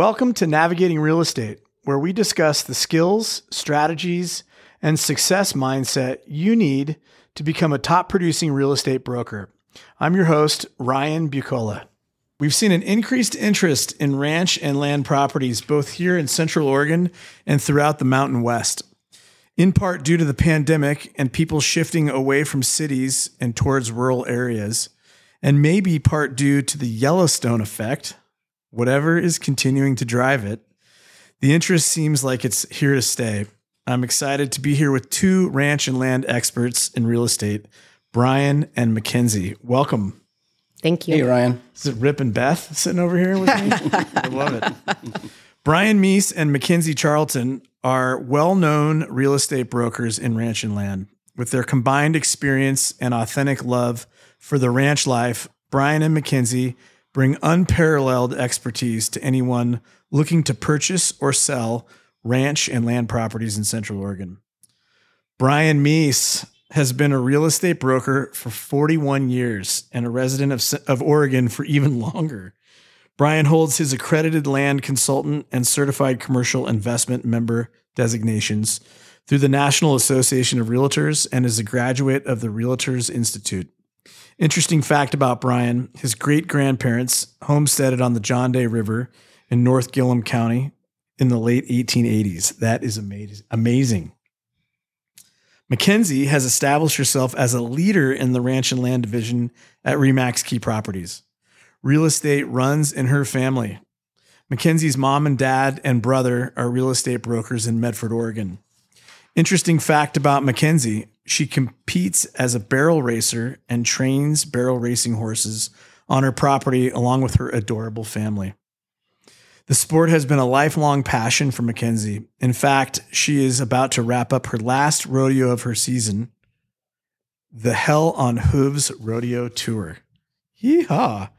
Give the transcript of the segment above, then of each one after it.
Welcome to Navigating Real Estate, where we discuss the skills, strategies, and success mindset you need to become a top producing real estate broker. I'm your host, Ryan Bucola. We've seen an increased interest in ranch and land properties both here in Central Oregon and throughout the Mountain West. In part due to the pandemic and people shifting away from cities and towards rural areas, and maybe part due to the Yellowstone effect, whatever is continuing to drive it, the interest seems like it's here to stay. I'm excited to be here with two ranch and land experts in real estate, Brian and McKinzie. Welcome. Thank you. Hey, Ryan. Is it Rip and Beth sitting over here with me? I love it. Brian Meece and McKinzie Charlton are well known real estate brokers in ranch and land. With their combined experience and authentic love for the ranch life, Brian and McKinzie bring unparalleled expertise to anyone looking to purchase or sell ranch and land properties in Central Oregon. Brian Meece has been a real estate broker for 41 years and a resident of, of Oregon for even longer. Brian holds his accredited land consultant and certified commercial investment member designations through the National Association of Realtors and is a graduate of the Realtors Institute. Interesting fact about Brian his great grandparents homesteaded on the John Day River in North Gilliam County in the late 1880s. That is amazing. McKinzie has established herself as a leader in the ranch and land division at RE/MAX Key Properties. Real estate runs in her family. McKinzie's mom and dad and brother are real estate brokers in Medford, Oregon. Interesting fact about McKinzie she competes as a barrel racer and trains barrel racing horses on her property along with her adorable family. The sport has been a lifelong passion for McKinzie. In fact, she is about to wrap up her last rodeo of her season, the Hell on Hooves Rodeo Tour. Yeehaw!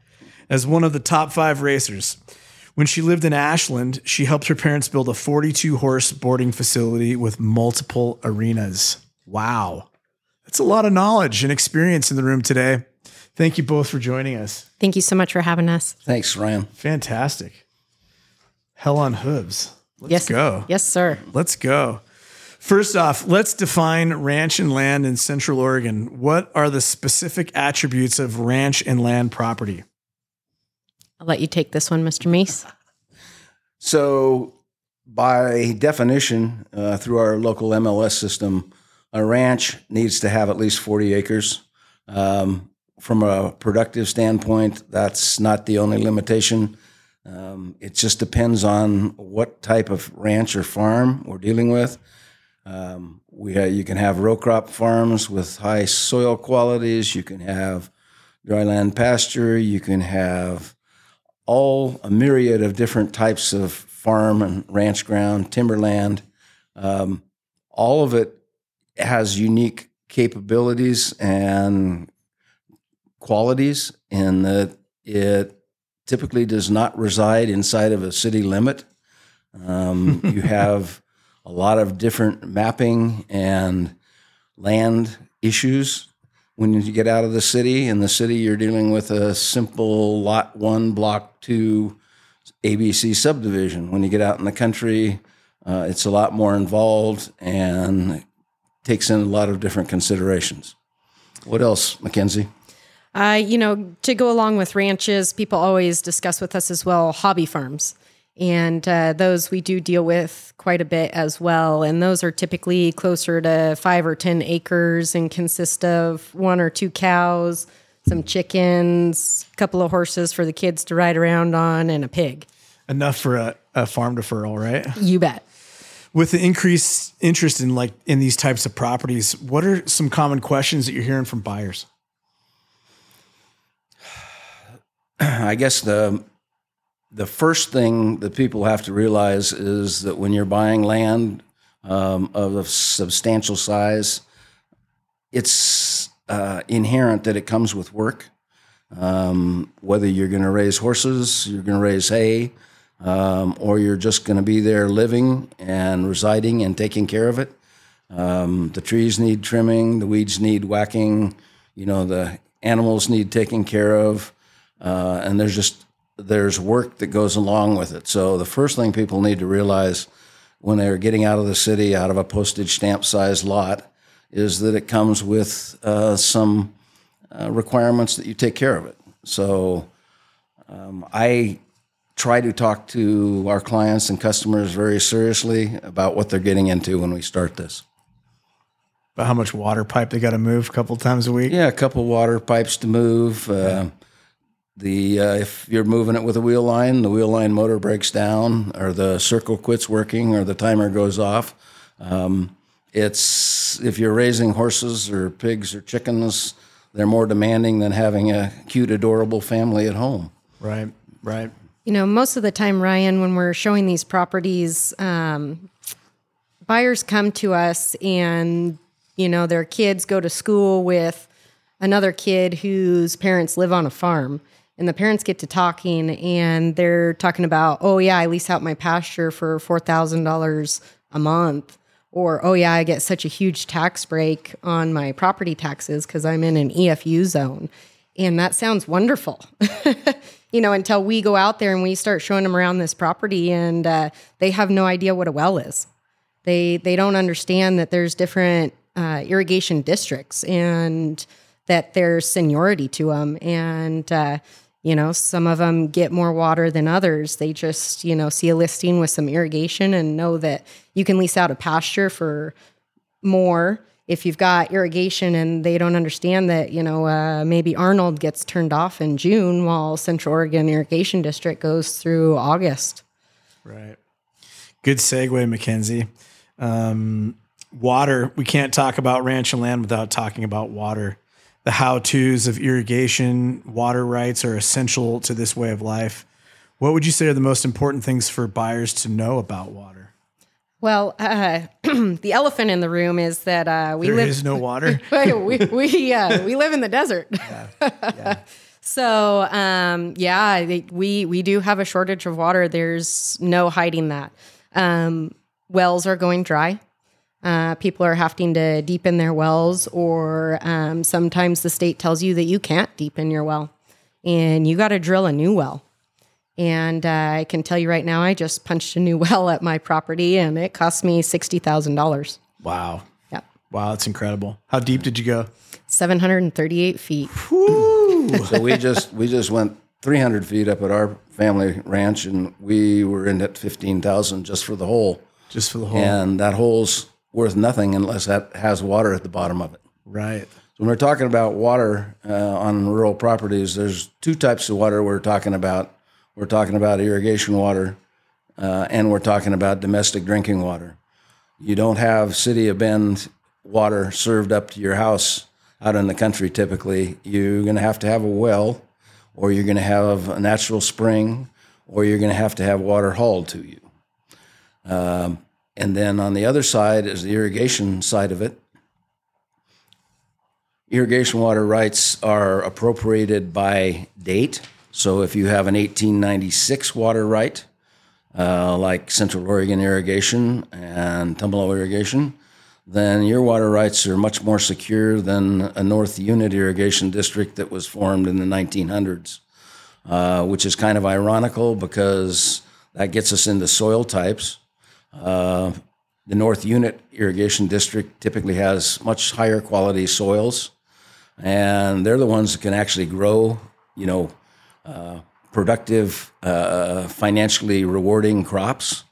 As one of the top five racers. When she lived in Ashland, she helped her parents build a 42 horse boarding facility with multiple arenas. Wow. That's a lot of knowledge and experience in the room today. Thank you both for joining us. Thank you so much for having us. Thanks, Ryan. Fantastic. Hell on hooves. Let's yes. go. Yes, sir. Let's go. First off, let's define ranch and land in Central Oregon. What are the specific attributes of ranch and land property? I'll let you take this one, Mr. Meece. So, by definition, uh, through our local MLS system, a ranch needs to have at least 40 acres. Um, from a productive standpoint, that's not the only limitation. Um, it just depends on what type of ranch or farm we're dealing with. Um, we you can have row crop farms with high soil qualities. You can have dryland pasture. You can have all a myriad of different types of farm and ranch ground, timberland. Um, all of it has unique capabilities and qualities in that it typically does not reside inside of a city limit. Um, you have a lot of different mapping and land issues when you get out of the city. In the city, you're dealing with a simple lot one, block two, ABC subdivision. When you get out in the country, uh, it's a lot more involved and takes in a lot of different considerations. What else, McKinzie? Uh, you know, to go along with ranches, people always discuss with us as well hobby farms. And uh, those we do deal with quite a bit as well. And those are typically closer to five or 10 acres and consist of one or two cows, some chickens, a couple of horses for the kids to ride around on, and a pig. Enough for a, a farm deferral, right? You bet. With the increased interest in like in these types of properties, what are some common questions that you're hearing from buyers? I guess the the first thing that people have to realize is that when you're buying land um, of a substantial size, it's uh, inherent that it comes with work. Um, whether you're going to raise horses, you're going to raise hay, um, or you're just going to be there living and residing and taking care of it. Um, the trees need trimming, the weeds need whacking, you know, the animals need taking care of. Uh, and there's just there's work that goes along with it. So the first thing people need to realize when they're getting out of the city, out of a postage stamp size lot, is that it comes with uh, some uh, requirements that you take care of it. So um, I try to talk to our clients and customers very seriously about what they're getting into when we start this. About how much water pipe they got to move a couple times a week. Yeah, a couple water pipes to move. Uh, the uh, if you're moving it with a wheel line, the wheel line motor breaks down, or the circle quits working, or the timer goes off. Um, it's if you're raising horses or pigs or chickens, they're more demanding than having a cute, adorable family at home. Right, right. You know, most of the time, Ryan, when we're showing these properties, um, buyers come to us and, you know, their kids go to school with another kid whose parents live on a farm. And the parents get to talking and they're talking about, oh, yeah, I lease out my pasture for $4,000 a month. Or, oh, yeah, I get such a huge tax break on my property taxes because I'm in an EFU zone. And that sounds wonderful. you know, until we go out there and we start showing them around this property, and uh, they have no idea what a well is. They they don't understand that there's different uh, irrigation districts and that there's seniority to them, and uh, you know, some of them get more water than others. They just you know see a listing with some irrigation and know that you can lease out a pasture for more if you've got irrigation and they don't understand that, you know, uh, maybe Arnold gets turned off in June while Central Oregon Irrigation District goes through August. Right. Good segue, McKinzie. Um, water. We can't talk about ranch and land without talking about water. The how to's of irrigation, water rights are essential to this way of life. What would you say are the most important things for buyers to know about water? Well, uh, the elephant in the room is that uh, we There live. is no water. we we, uh, we live in the desert. so um, yeah, they- we we do have a shortage of water. There's no hiding that. Um, wells are going dry. Uh, people are having to deepen their wells, or um, sometimes the state tells you that you can't deepen your well, and you got to drill a new well. And uh, I can tell you right now, I just punched a new well at my property, and it cost me sixty thousand dollars. Wow. Yep, Wow, that's incredible. How deep did you go? seven hundred and thirty-eight feet. So we just we just went 300 feet up at our family ranch, and we were in at 15,000 just for the hole. Just for the hole. And that hole's worth nothing unless that has water at the bottom of it. Right. So when we're talking about water uh, on rural properties, there's two types of water we're talking about. We're talking about irrigation water, uh, and we're talking about domestic drinking water. You don't have city of Bend water served up to your house out in the country. Typically, you're going to have to have a well, or you're going to have a natural spring, or you're going to have to have water hauled to you. Um, and then on the other side is the irrigation side of it irrigation water rights are appropriated by date. So if you have an 1896 water right, uh, like Central Oregon Irrigation and Tumalo Irrigation, then your water rights are much more secure than a North Unit Irrigation District that was formed in the 1900s, uh, which is kind of ironical because that gets us into soil types. Uh, the North Unit Irrigation District typically has much higher quality soils, and they're the ones that can actually grow, you know, uh, productive, uh, financially rewarding crops.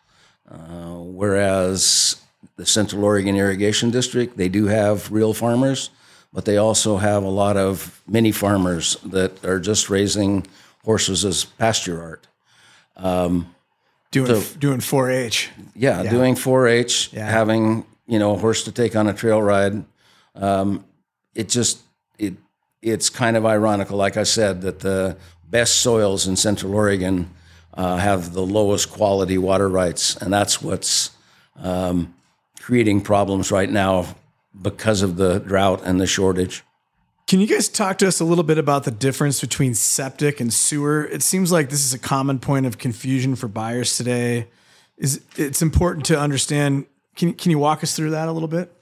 Uh, whereas the Central Oregon Irrigation District, they do have real farmers, but they also have a lot of mini farmers that are just raising horses as pasture art. Doing doing 4-H. yeah, doing 4-H, Yeah. having you know a horse to take on a trail ride. Um, it just it it's kind of ironical, like I said, that the best soils in Central Oregon uh, have the lowest quality water rights, and that's what's um, creating problems right now because of the drought and the shortage. Can you guys talk to us a little bit about the difference between septic and sewer? It seems like this is a common point of confusion for buyers today. Is it's important to understand? Can can you walk us through that a little bit?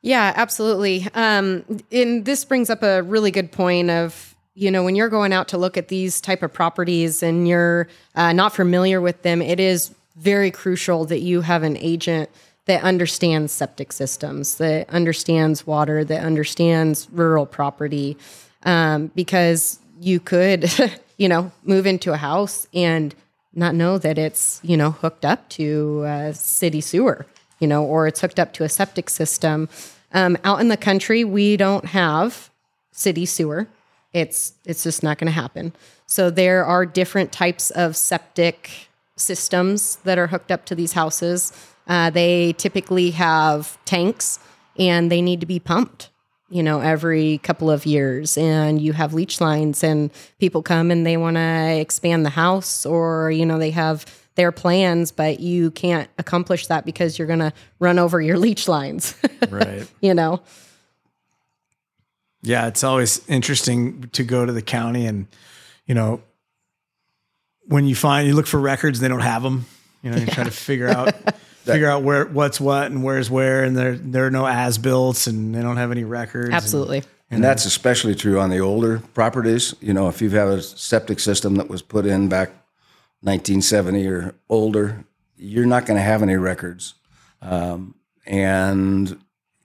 Yeah, absolutely. Um, and this brings up a really good point of, you know when you're going out to look at these type of properties and you're uh, not familiar with them it is very crucial that you have an agent that understands septic systems that understands water that understands rural property um, because you could you know move into a house and not know that it's you know hooked up to a city sewer you know or it's hooked up to a septic system um, out in the country we don't have city sewer it's it's just not going to happen. So there are different types of septic systems that are hooked up to these houses. Uh, they typically have tanks and they need to be pumped you know every couple of years and you have leach lines and people come and they want to expand the house or you know they have their plans but you can't accomplish that because you're going to run over your leach lines Right. you know Yeah, it's always interesting to go to the county and, you know, when you find you look for records, they don't have them. You know, you try to figure out figure out where what's what and where's where, and there there are no as built, and they don't have any records. absolutely And that's especially true on the older properties. You know, if you have a septic system that was put in back 1970 or older, you're not going to have any records. Um, and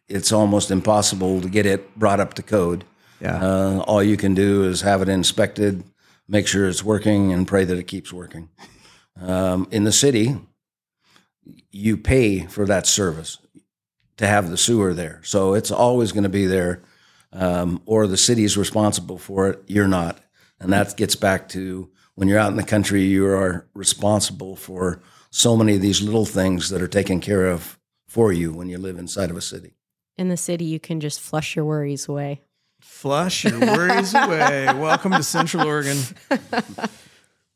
it's almost impossible to get it brought up to code. Yeah. Uh, all you can do is have it inspected, make sure it's working, and pray that it keeps working. Um, in the city, you pay for that service to have the sewer there. So it's always going to be there, um, or the city is responsible for it. You're not. And that gets back to when you're out in the country, you are responsible for so many of these little things that are taken care of for you when you live inside of a city. in the city you can just flush your worries away Flush your worries away. Welcome to Central Oregon.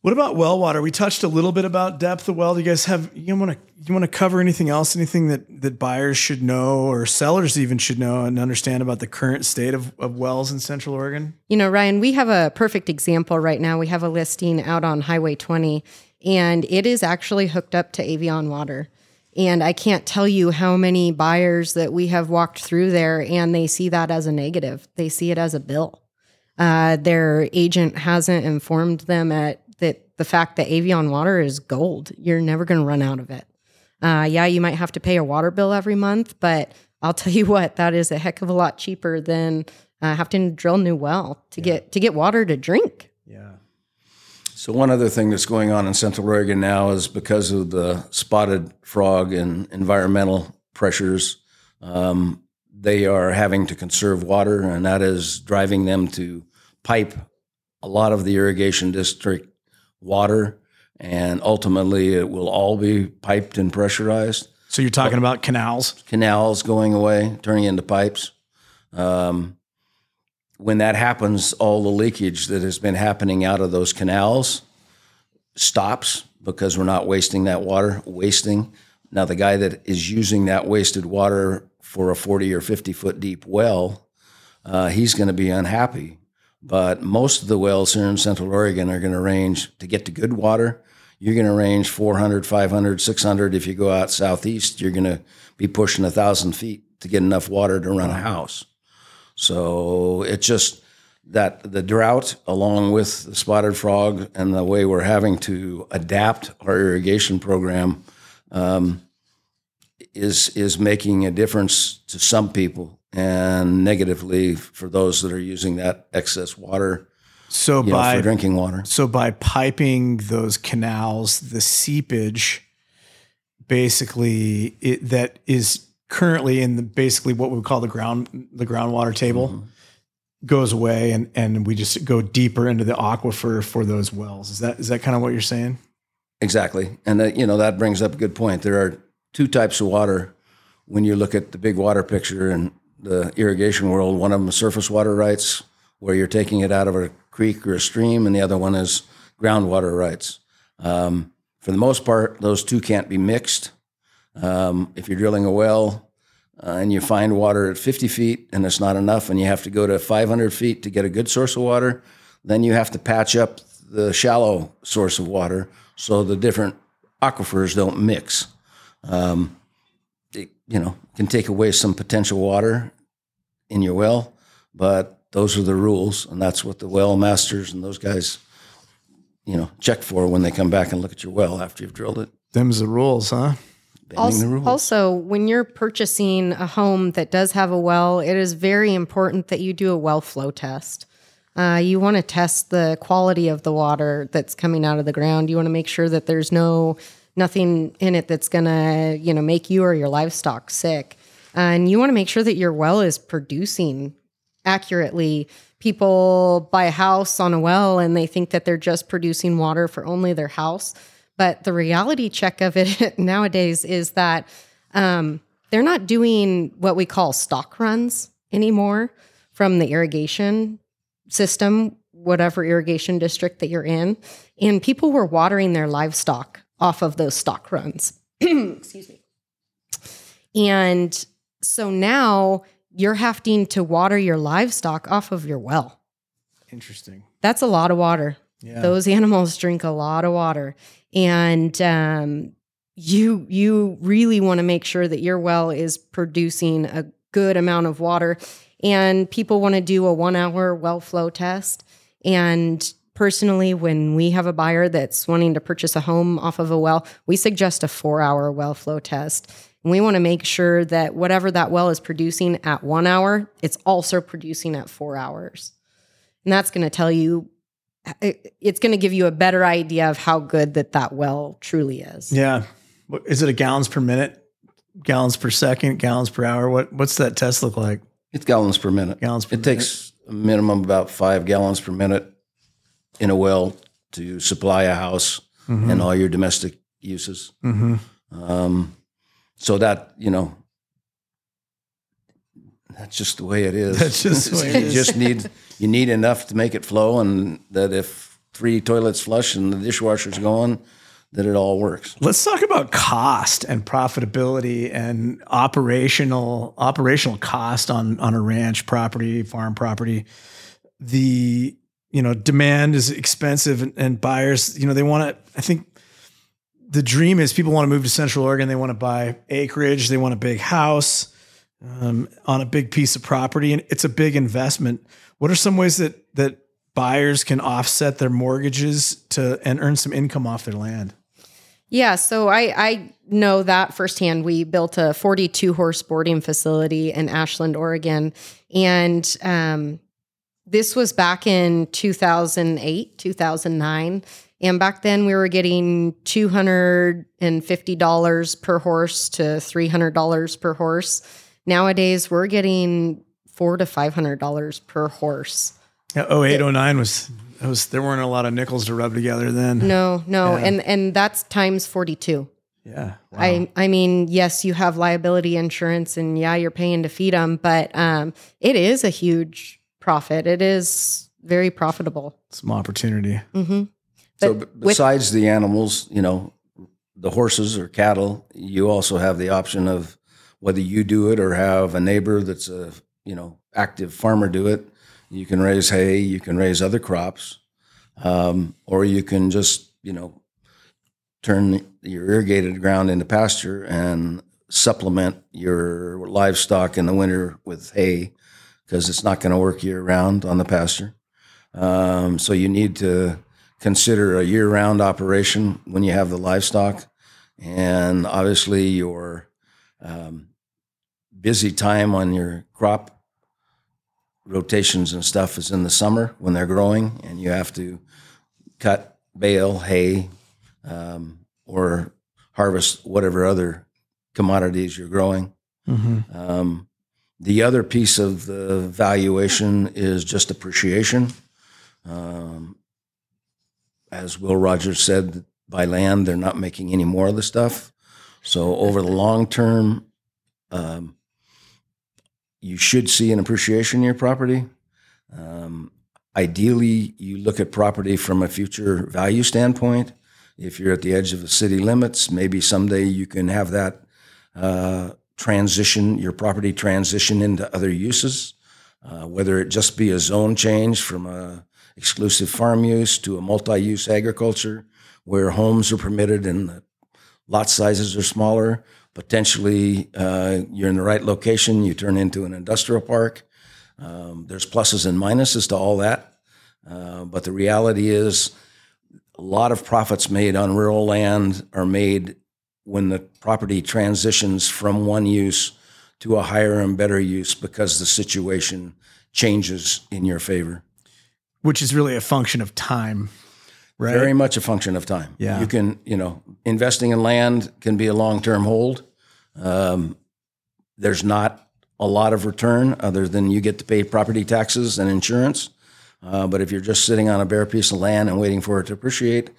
What about well water? We touched a little bit about depth of well. Do you guys have you want to you want to cover anything else? Anything that that buyers should know or sellers even should know and understand about the current state of, of wells in Central Oregon? You know, Ryan, we have a perfect example right now. We have a listing out on Highway 20, and it is actually hooked up to Avion water. And I can't tell you how many buyers that we have walked through there and they see that as a negative. They see it as a bill. Uh, their agent hasn't informed them at the fact that Avion water is gold. You're never going to run out of it. Uh, yeah, you might have to pay a water bill every month, but I'll tell you what, that is a heck of a lot cheaper than uh, having to drill a new well to get to get water to drink. Yeah. So one other thing that's going on in Central Oregon now is because of the spotted frog and environmental pressures, um, they are having to conserve water, and that is driving them to pipe a lot of the irrigation district water, and ultimately it will all be piped and pressurized. So you're talking about canals. Canals going away, turning into pipes. Um, when that happens, all the leakage that has been happening out of those canals stops because we're not wasting that water. Wasting. Now, the guy that is using that wasted water for a 40 or 50 foot deep well, uh, he's going to be unhappy. But most of the wells here in Central Oregon are going to range to get to good water. You're going to range 400, 500, 600. If you go out southeast, you're going to be pushing a thousand feet to get enough water to run a house. So it's just that the drought, along with the spotted frog, and the way we're having to adapt our irrigation program, um, is is making a difference to some people and negatively for those that are using that excess water So know, by for drinking water. So by piping those canals, the seepage basically it, that is currently in the basically what we call the ground the groundwater table mm-hmm. goes away and and we just go deeper into the aquifer for those wells. Is that is that kind of what you're saying? Exactly, and that, you know that brings up a good point. There are two types of water when you look at the big water picture in the irrigation world. One of them is surface water rights, where you're taking it out of a creek or a stream, and the other one is groundwater rights. Um, for the most part, those two can't be mixed. Um, if you're drilling a well uh, and you find water at 50 feet and it's not enough, and you have to go to 500 feet to get a good source of water, then you have to patch up the shallow source of water so the different aquifers don't mix. Um, you know, can take away some potential water in your well, but those are the rules, and that's what the well masters and those guys, you know, check for when they come back and look at your well after you've drilled it. Them's the rules, huh? Bending the Also, rules. also, when you're purchasing a home that does have a well, it is very important that you do a well flow test. Uh, you want to test the quality of the water that's coming out of the ground. You want to make sure that there's no nothing in it that's gonna you know make you or your livestock sick, and you want to make sure that your well is producing accurately. People buy a house on a well and they think that they're just producing water for only their house. But the reality check of it nowadays is that um, they're not doing what we call stock runs anymore from the irrigation system, whatever irrigation district that you're in. And people were watering their livestock off of those stock runs. Excuse me. And so now you're having to water your livestock off of your well. Interesting. That's a lot of water. Yeah. Those animals drink a lot of water, and um, you you really want to make sure that your well is producing a good amount of water. And people want to do a one hour well flow test. And personally, when we have a buyer that's wanting to purchase a home off of a well, we suggest a four hour well flow test. And we want to make sure that whatever that well is producing at one hour, it's also producing at four hours. And that's going to tell you, eh, it's going to give you a better idea of how good that that well truly is. Yeah. Is it a gallons per minute, gallons per second, gallons per hour? What What's that test look like? It's gallons per minute. Gallons per It takes a minimum about five gallons per minute in a well to supply a house Mm-hmm. and all your domestic uses. hmm Um, so that you know, that's just the way it is. That's just the way it you just need you need enough to make it flow, and that if three toilets flush and the dishwasher's going, that it all works. Let's talk about cost and profitability and operational operational cost on on a ranch property, farm property. The you know demand is expensive, and, and buyers you know they want to. I think the dream is people want to move to Central Oregon. They want to buy acreage. They want a big house um, on a big piece of property, and it's a big investment. What are some ways that that buyers can offset their mortgages to and earn some income off their land? Yeah, so I I know that firsthand. We built a 42 horse boarding facility in Ashland, Oregon, and um, this was back in 2008, 2009. And back then we were getting $250 per horse to $300 per horse. Nowadays we're getting four to $500 per horse. Yeah, 08, 09 was, it was there weren't a lot of nickels to rub together then. No, no. Yeah. And, and that's times 42. Yeah. Wow. I I mean, yes, you have liability insurance, and yeah, you're paying to feed them, but um, it is a huge profit. It is very profitable. some opportunity. hmm So But b- with- besides the animals, you know, the horses or cattle, you also have the option of whether you do it or have a neighbor that's a you know active farmer do it. You can raise hay, you can raise other crops, um, or you can just you know turn your irrigated ground into pasture and supplement your livestock in the winter with hay because it's not going to work year round on the pasture. Um, so you need to consider a year-round operation when you have the livestock, and obviously your um, busy time on your crop rotations and stuff is in the summer when they're growing, and you have to cut, bale, hay, um, or harvest whatever other commodities you're growing. hmm Um, the other piece of the valuation is just appreciation. Um, as Will Rogers said, by land, they're not making any more of the stuff. So over the long term, um, you should see an appreciation in your property. Um, ideally, you look at property from a future value standpoint. If you're at the edge of the city limits, maybe someday you can have that uh, transition, your property transition into other uses, uh, whether it just be a zone change from a exclusive farm use to a multi-use agriculture where homes are permitted and the lot sizes are smaller. Potentially, uh, you're in the right location, you turn into an industrial park. Um, there's pluses and minuses to all that, uh, but the reality is, a lot of profits made on rural land are made when the property transitions from one use to a higher and better use because the situation changes in your favor. Which is really a function of time, right? Very much a function of time. Yeah. You can, you know, investing in land can be a long term hold. Um, there's not a lot of return other than you get to pay property taxes and insurance. Uh, but if you're just sitting on a bare piece of land and waiting for it to appreciate,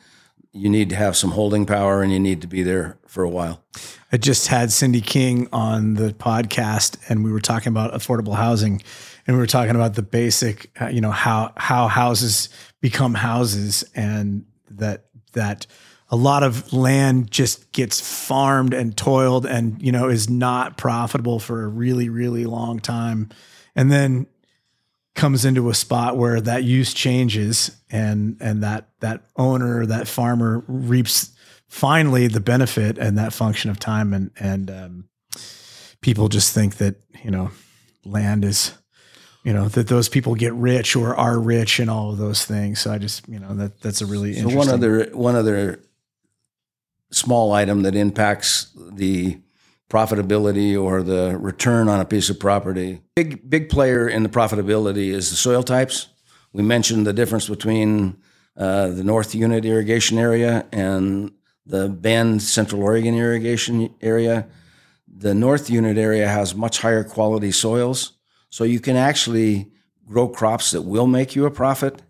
you need to have some holding power and you need to be there for a while. I just had Cindy King on the podcast and we were talking about affordable housing and we were talking about the basic, uh, you know, how, how houses become houses and that, that a lot of land just gets farmed and toiled and, you know, is not profitable for a really, really long time. And then comes into a spot where that use changes and and that that owner that farmer reaps finally the benefit and that function of time. And and um, people just think that you know land is you know that those people get rich or are rich and all of those things. So i just you know that that's a really So interesting one other one other small item that impacts the profitability or the return on a piece of property. Big big player in the profitability is the soil types. We mentioned the difference between uh, the North Unit irrigation area and the Bend Central Oregon irrigation area. The North Unit area has much higher quality soils, so you can actually grow crops that will make you a profit.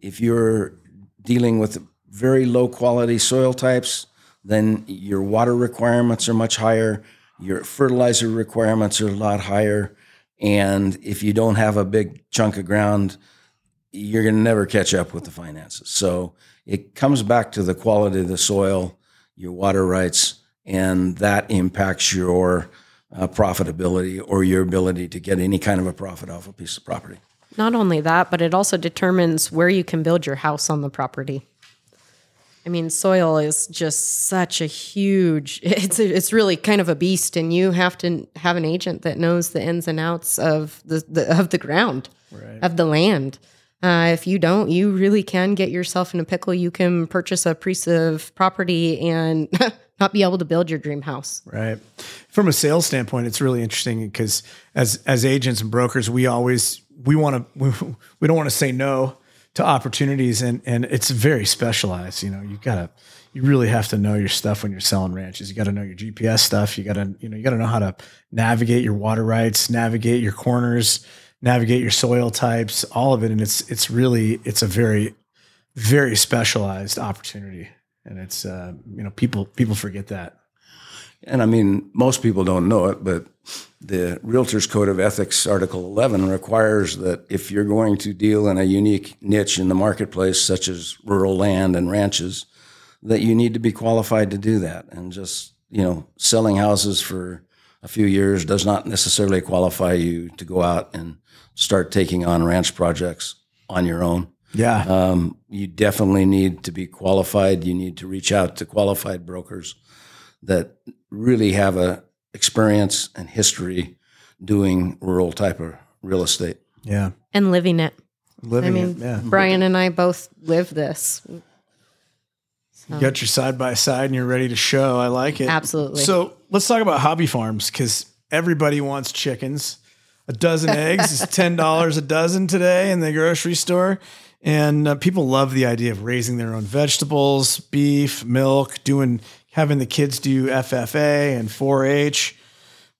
If you're dealing with very low quality soil types, then your water requirements are much higher, your fertilizer requirements are a lot higher, and if you don't have a big chunk of ground, you're going to never catch up with the finances. So it comes back to the quality of the soil, your water rights, and that impacts your uh, profitability or your ability to get any kind of a profit off a piece of property. Not only that, but it also determines where you can build your house on the property. I mean, soil is just such a huge. It's it's really kind of a beast, and you have to have an agent that knows the ins and outs of the, the of the ground, of the land. Uh, if you don't, you really can get yourself in a pickle. You can purchase a piece of property and not be able to build your dream house. Right. From a sales standpoint, it's really interesting because as as agents and brokers, we always we want to we, we don't want to say no to opportunities and and it's very specialized. You know, you gotta you really have to know your stuff when you're selling ranches. You got to know your GPS stuff. You got to you know you got to know how to navigate your water rights, navigate your corners, navigate your soil types, all of it. And it's it's really it's a very very specialized opportunity, and it's uh, you know people people forget that. And I mean, most people don't know it, but the Realtors Code of Ethics, Article 11, requires that if you're going to deal in a unique niche in the marketplace, such as rural land and ranches, that you need to be qualified to do that. And just, you know, selling houses for a few years does not necessarily qualify you to go out and start taking on ranch projects on your own. Yeah. Um, you definitely need to be qualified. You need to reach out to qualified brokers that really have a experience and history doing rural type of real estate. yeah. And living it. Living I mean, it. Yeah. Brian and I both live this. You got your side by side and you're ready to show. I like it. Absolutely. So let's talk about hobby farms because everybody wants chickens. A dozen eggs is ten dollars a dozen today in the grocery store, and uh, people love the idea of raising their own vegetables, beef, milk, doing having the kids do FFA and 4-H.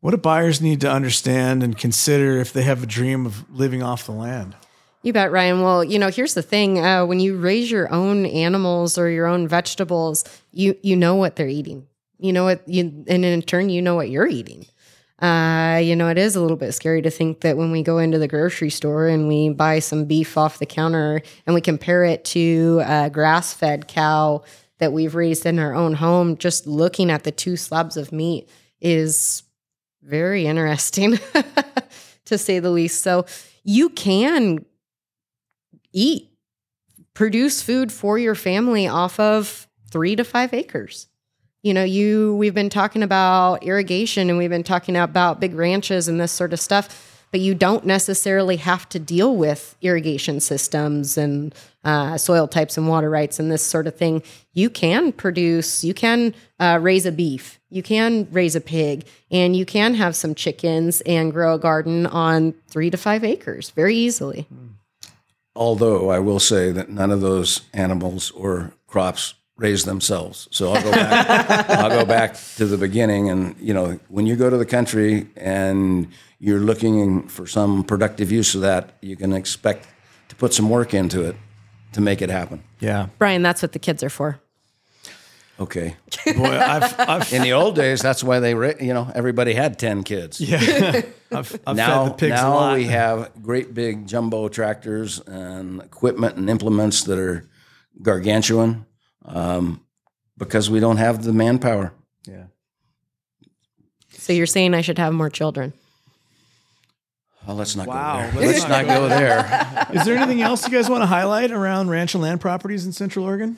What do buyers need to understand and consider if they have a dream of living off the land? You bet, Ryan. Well, you know, here's the thing: uh, when you raise your own animals or your own vegetables, you you know what they're eating. You know what you, and in turn, you know what you're eating. Uh, you know, it is a little bit scary to think that when we go into the grocery store and we buy some beef off the counter and we compare it to a grass-fed cow that we've raised in our own home, just looking at the two slabs of meat is very interesting, to say the least. So you can eat, produce food for your family off of three to five acres. You know, you we've been talking about irrigation and we've been talking about big ranches and this sort of stuff. but you don't necessarily have to deal with irrigation systems and uh, soil types and water rights and this sort of thing. You can produce, you can uh, raise a beef, you can raise a pig, and you can have some chickens and grow a garden on three to five acres very easily. Although I will say that none of those animals or crops raise themselves. So I'll go back. I'll go back to the beginning, and you know, when you go to the country and you're looking for some productive use of that, you can expect to put some work into it to make it happen. Yeah. Brian, that's what the kids are for. Okay. Boy, I've, I've, In the old days, that's why they, ra- you know, everybody had ten kids. yeah. I've, I've now, fed the pigs a now lot. we have great big jumbo tractors and equipment and implements that are gargantuan um, because we don't have the manpower. yeah. So you're saying I should have more children? Oh, let's not Wow, go there. let's Let's not go there. Is there anything else you guys want to highlight around ranch and land properties in Central Oregon?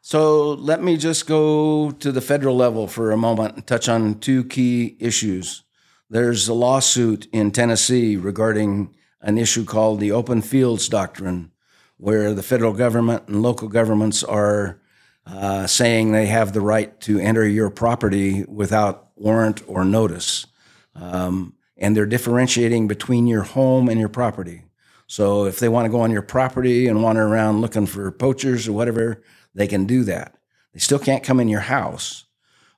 So let me just go to the federal level for a moment and touch on two key issues. There's a lawsuit in Tennessee regarding an issue called the Open Fields Doctrine, where the federal government and local governments are uh, saying they have the right to enter your property without warrant or notice. Um, and they're differentiating between your home and your property. So if they want to go on your property and wander around looking for poachers or whatever, they can do that. They still can't come in your house,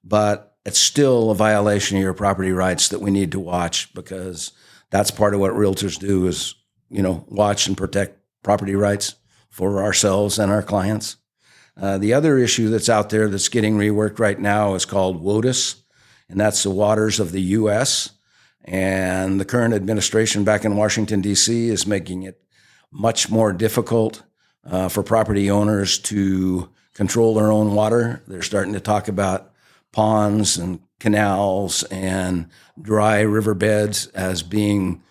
but it's still a violation of your property rights that we need to watch because that's part of what realtors do is, you know, watch and protect property rights for ourselves and our clients. Uh, the other issue that's out there that's getting reworked right now is called WOTUS, and that's the waters of the U.S. And the current administration back in Washington, D.C. is making it much more difficult uh, for property owners to control their own water. They're starting to talk about ponds and canals and dry riverbeds as being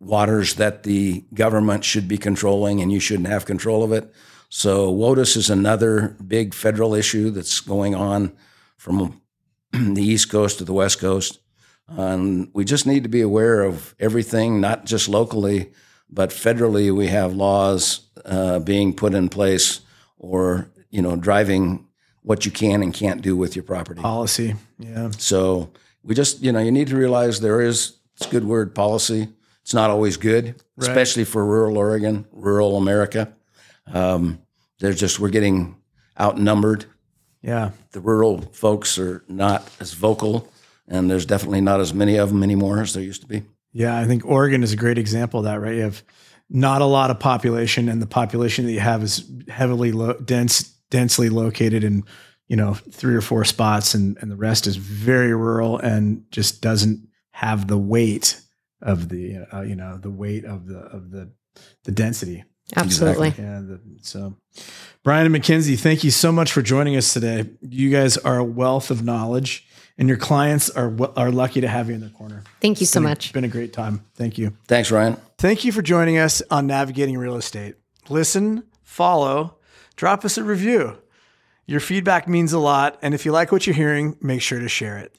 waters that the government should be controlling and you shouldn't have control of it. So WOTUS is another big federal issue that's going on from the East Coast to the West Coast. And we just need to be aware of everything, not just locally, but federally. We have laws uh, being put in place or, you know, driving what you can and can't do with your property. Policy. Yeah. So we just, you know, you need to realize there is, it's a good word, policy. It's not always good, especially for rural Oregon, rural America. Um, there's just, we're getting outnumbered. Yeah. The rural folks are not as vocal, and there's definitely not as many of them anymore as there used to be. Yeah. I think Oregon is a great example of that, right? You have not a lot of population, and the population that you have is heavily lo- dense, densely located in, you know, three or four spots, and, and the rest is very rural and just doesn't have the weight of the, uh, you know, the weight of the, of the, the density. Absolutely. Yeah. The, so, Brian and McKinzie, thank you so much for joining us today. You guys are a wealth of knowledge, and your clients are are lucky to have you in their corner. Thank you so Been a- much. Been a great time. Thank you. Thanks, Ryan. Thank you for joining us on Navigating Real Estate. Listen, follow, drop us a review. Your feedback means a lot, and if you like what you're hearing, make sure to share it.